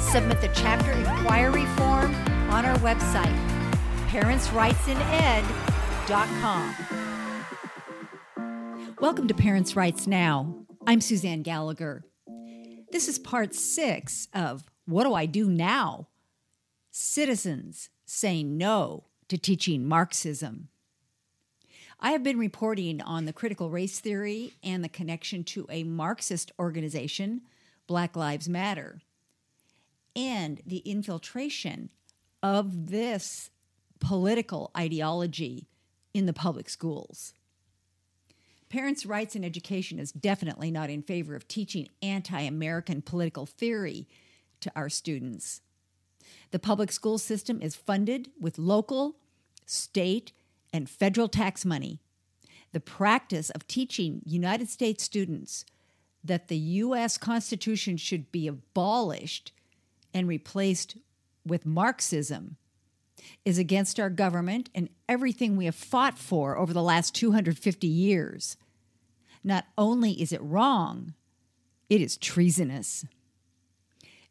Submit the chapter inquiry form on our website, parentsrightsined.com. Welcome to Parents' Rights Now. I'm Suzanne Gallagher. This is part six of What Do I Do Now? Citizens say no to teaching Marxism. I have been reporting on the critical race theory and the connection to a Marxist organization, Black Lives Matter, and the infiltration of this political ideology in the public schools. Parents' rights in education is definitely not in favor of teaching anti American political theory to our students. The public school system is funded with local, state, and federal tax money. The practice of teaching United States students that the U.S. Constitution should be abolished and replaced with Marxism is against our government and everything we have fought for over the last 250 years. Not only is it wrong, it is treasonous.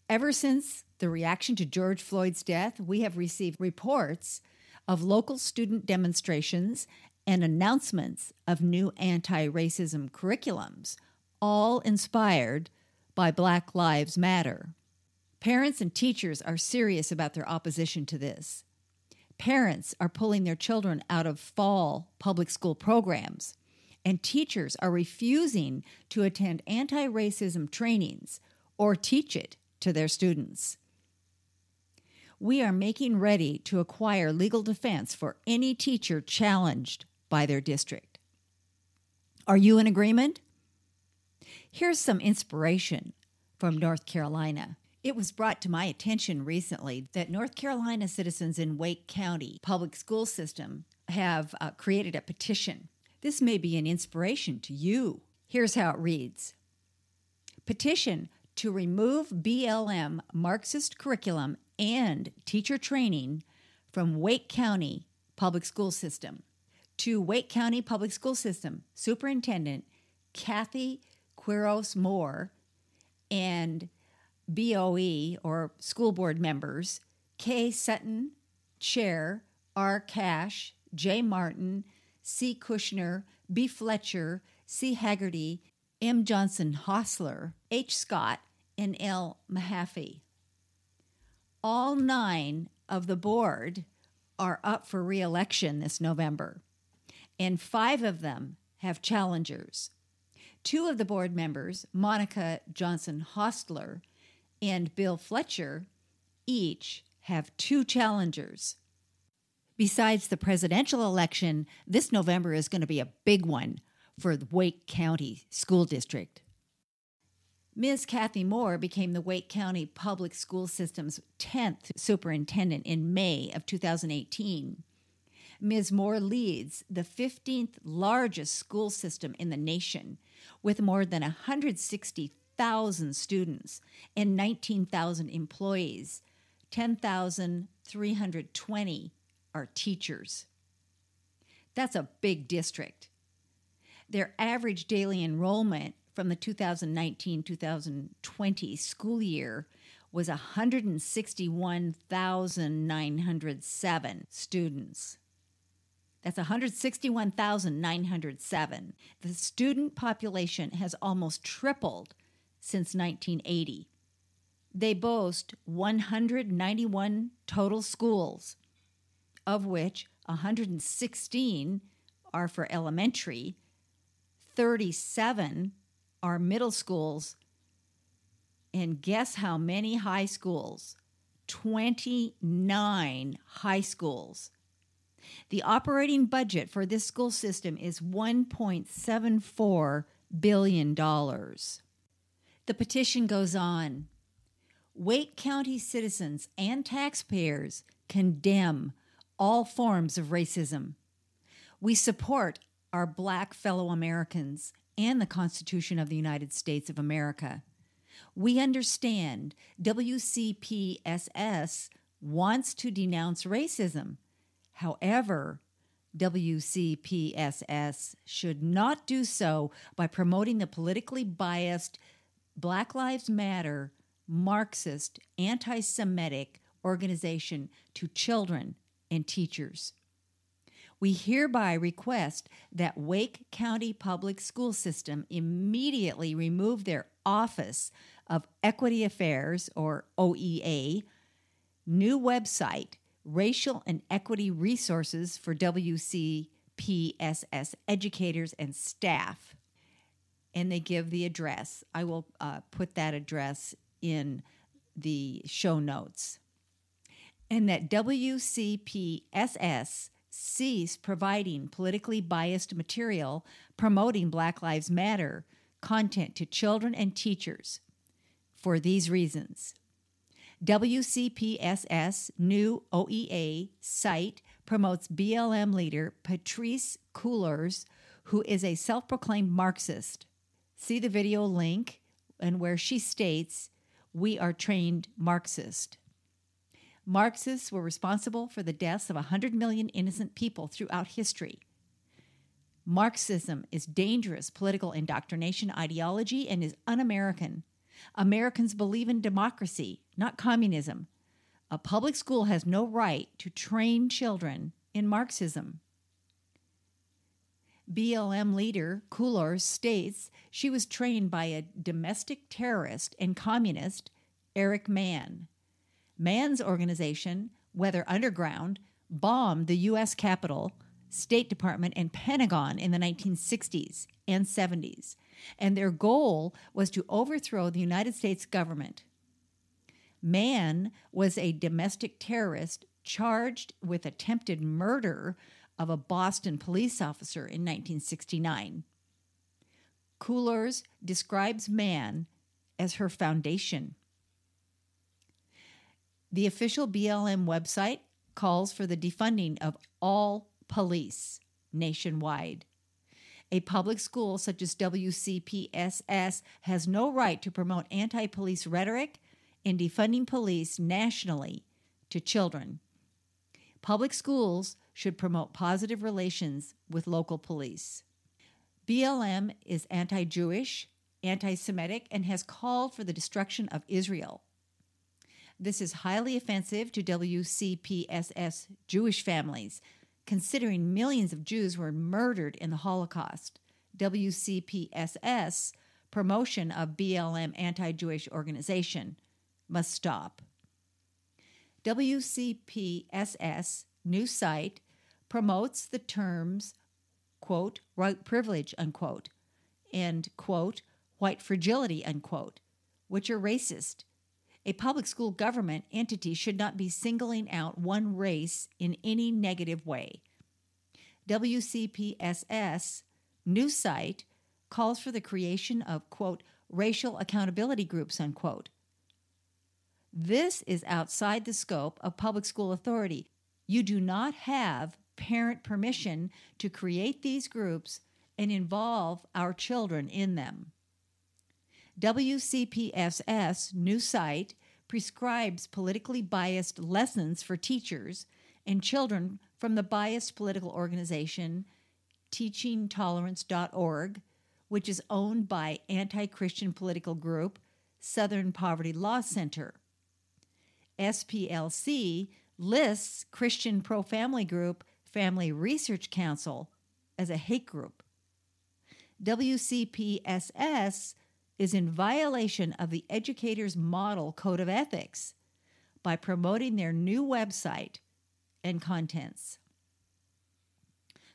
Ever since the reaction to George Floyd's death, we have received reports of local student demonstrations and announcements of new anti racism curriculums, all inspired by Black Lives Matter. Parents and teachers are serious about their opposition to this. Parents are pulling their children out of fall public school programs, and teachers are refusing to attend anti racism trainings or teach it to their students. We are making ready to acquire legal defense for any teacher challenged by their district. Are you in agreement? Here's some inspiration from North Carolina. It was brought to my attention recently that North Carolina citizens in Wake County public school system have uh, created a petition. This may be an inspiration to you. Here's how it reads Petition to remove BLM Marxist curriculum and teacher training from Wake County public school system. To Wake County Public School System Superintendent Cathy Quiroz Moore and BOE or school board members K. Sutton, Chair, R. Cash, J. Martin, C. Kushner, B. Fletcher, C. Heagarty, M. Johnson Hostler, H. Scott, and L. Mahaffey. All nine of the board are up for re election this November, and five of them have challengers. Two of the board members, Monika Johnson Hostler and Bill Fletcher, each have two challengers. Besides the presidential election, this November is going to be a big one for the Wake County School District. Ms. Cathy Moore became the Wake County Public School System's 10th superintendent in May of 2018. Ms. Moore leads the 15th largest school system in the nation with more than 160,000 students and 19,000 employees. 10,320 are teachers. That's a big district. Their average daily enrollment from the 2019 2020 school year was 161,907 students. That's 161,907. The student population has almost tripled since 1980. They boast 191 total schools, of which 116 are for elementary, 37 are middle schools, and guess how many high schools? 29 high schools. The operating budget for this school system is $1.74 billion. The petition goes on. Wake County citizens and taxpayers condemn all forms of racism. We support our black fellow Americans and the Constitution of the United States of America. We understand WCPSS wants to denounce racism. However, WCPSS should not do so by promoting the politically biased Black Lives Matter Marxist anti Semitic organization to children and teachers. We hereby request that Wake County Public School System immediately remove their Office of Equity Affairs, or OEA, new website, Racial and Equity Resources for WCPSS educators and staff. And they give the address. I will uh, put that address in the show notes. And that WCPSS cease providing politically biased material promoting Black Lives Matter content to children and teachers for these reasons. WCPSS new OEA site promotes BLM leader Patrisse Cullors, who is a self proclaimed Marxist. See the video link and where she states, We are trained Marxist. Marxists were responsible for the deaths of 100 million innocent people throughout history. Marxism is dangerous political indoctrination ideology and is un American. Americans believe in democracy, not communism. A public school has no right to train children in Marxism. BLM leader Cullors states she was trained by a domestic terrorist and communist, Eric Mann. Mann's organization, Weather Underground, bombed the U.S. Capitol, State Department, and Pentagon in the 1960s and 70s, and their goal was to overthrow the United States government. Mann was a domestic terrorist charged with attempted murder of a Boston police officer in 1969. Cullors describes Mann as her foundation. The official BLM website calls for the defunding of all police nationwide. A public school such as WCPSS has no right to promote anti police rhetoric and defunding police nationally to children. Public schools should promote positive relations with local police. BLM is anti Jewish, anti Semitic, and has called for the destruction of Israel. This is highly offensive to WCPSS Jewish families, considering millions of Jews were murdered in the Holocaust. WCPSS promotion of BLM anti Jewish organization must stop. WCPSS new site promotes the terms quote white privilege unquote and quote white fragility unquote which are racist a public school government entity should not be singling out one race in any negative way. WCPSS new site calls for the creation of quote racial accountability groups unquote. This is outside the scope of public school authority. You do not have parent permission to create these groups and involve our children in them. WCPSS new site prescribes politically biased lessons for teachers and children from the biased political organization teachingtolerance.org, which is owned by anti-Christian political group Southern Poverty Law Center. SPLC lists Christian pro-family group Family Research Council as a hate group. WCPSS is in violation of the educator's model code of ethics by promoting their new website and contents.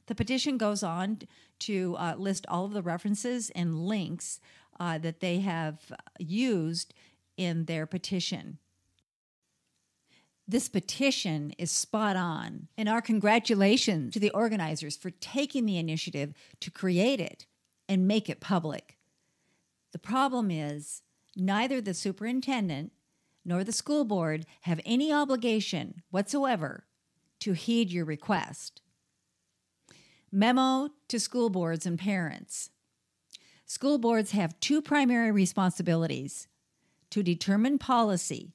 The petition goes on to uh, list all of the references and links uh, that they have used in their petition. This petition is spot on, and our congratulations to the organizers for taking the initiative to create it and make it public. The problem is neither the superintendent nor the school board have any obligation whatsoever to heed your request. Memo to school boards and parents. School boards have two primary responsibilities to determine policy.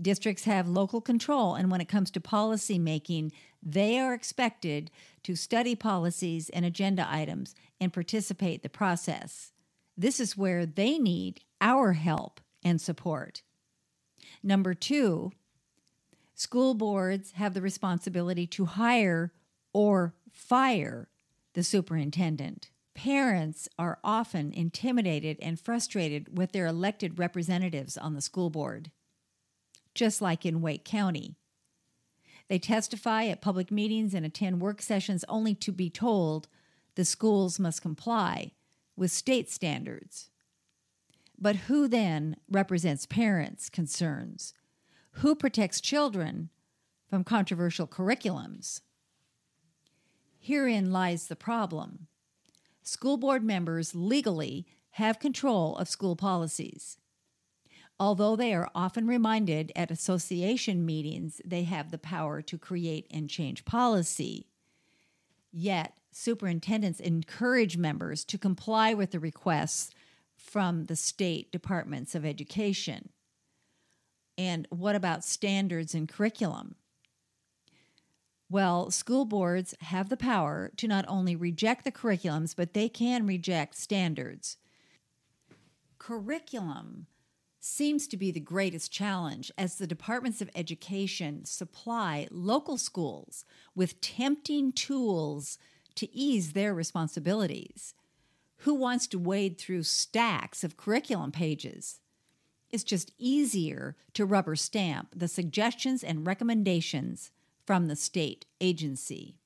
Districts have local control, and when it comes to policy making, they are expected to study policies and agenda items and participate the process. This is where they need our help and support. Number two, school boards have the responsibility to hire or fire the superintendent. Parents are often intimidated and frustrated with their elected representatives on the school board, just like in Wake County. They testify at public meetings and attend work sessions only to be told the schools must comply with state standards. But who then represents parents' concerns? Who protects children from controversial curriculums? Herein lies the problem. School board members legally have control of school policies. Although they are often reminded at association meetings they have the power to create and change policy, yet superintendents encourage members to comply with the requests from the state departments of education. And what about standards and curriculum? Well, school boards have the power to not only reject the curriculums, but they can reject standards. Curriculum seems to be the greatest challenge as the departments of education supply local schools with tempting tools to ease their responsibilities. Who wants to wade through stacks of curriculum pages? It's just easier to rubber stamp the suggestions and recommendations from the state agency.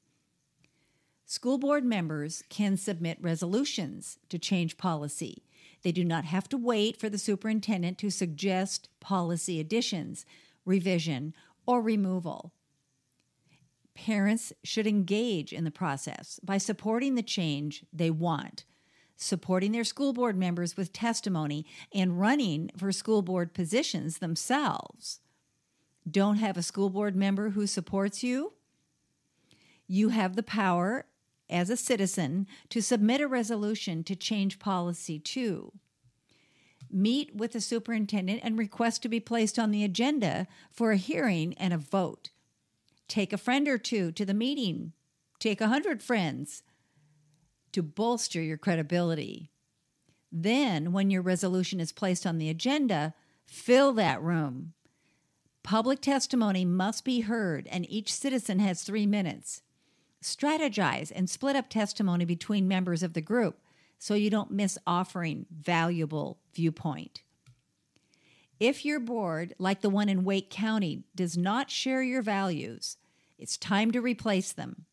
School board members can submit resolutions to change policy. They do not have to wait for the superintendent to suggest policy additions, revision, or removal. Parents should engage in the process by supporting the change they want, supporting their school board members with testimony, and running for school board positions themselves don't have a school board member who supports you, you have the power as a citizen to submit a resolution to change policy too. Meet with the superintendent and request to be placed on the agenda for a hearing and a vote. Take a friend or two to the meeting. Take a hundred friends to bolster your credibility. Then, when your resolution is placed on the agenda, fill that room Public testimony must be heard, and each citizen has three minutes. Strategize and split up testimony between members of the group so you don't miss offering valuable viewpoint. If your board, like the one in Wake County, does not share your values, it's time to replace them.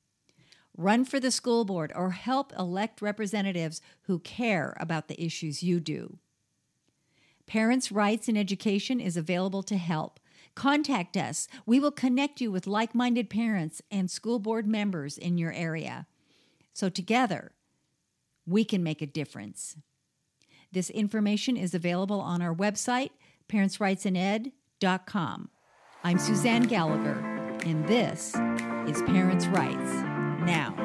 Run for the school board or help elect representatives who care about the issues you do. Parents' Rights in Education is available to help. Contact us. We will connect you with like minded parents and school board members in your area. So, together, we can make a difference. This information is available on our website, parentsrightsined.com. I'm Suzanne Gallagher, and this is Parents' Rights Now.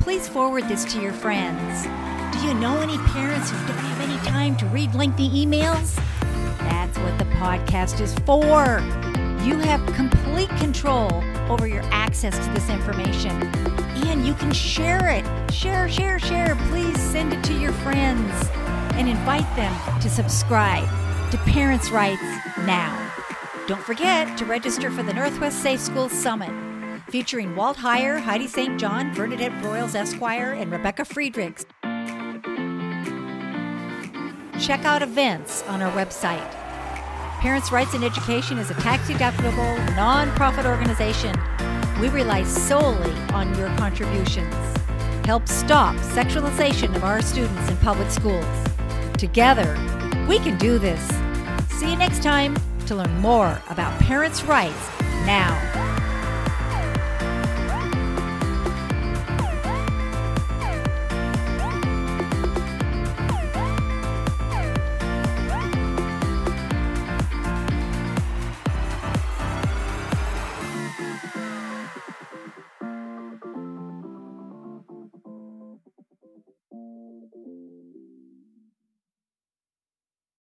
Please forward this to your friends. Do you know any parents who don't have any time to read lengthy emails? That's what the podcast is for. You have complete control over your access to this information and you can share it. Share, share, share. Please send it to your friends and invite them to subscribe to Parents' Rights Now. Don't forget to register for the Northwest Safe School Summit. featuring Walt Heyer, Heidi St. John, Bernadette Broyles Esquire, and Rebecca Friedrichs. Check out events on our website. Parents' Rights in Education is a tax deductible, nonprofit organization. We rely solely on your contributions. Help stop sexualization of our students in public schools. Together, we can do this. See you next time to learn more about parents' rights now.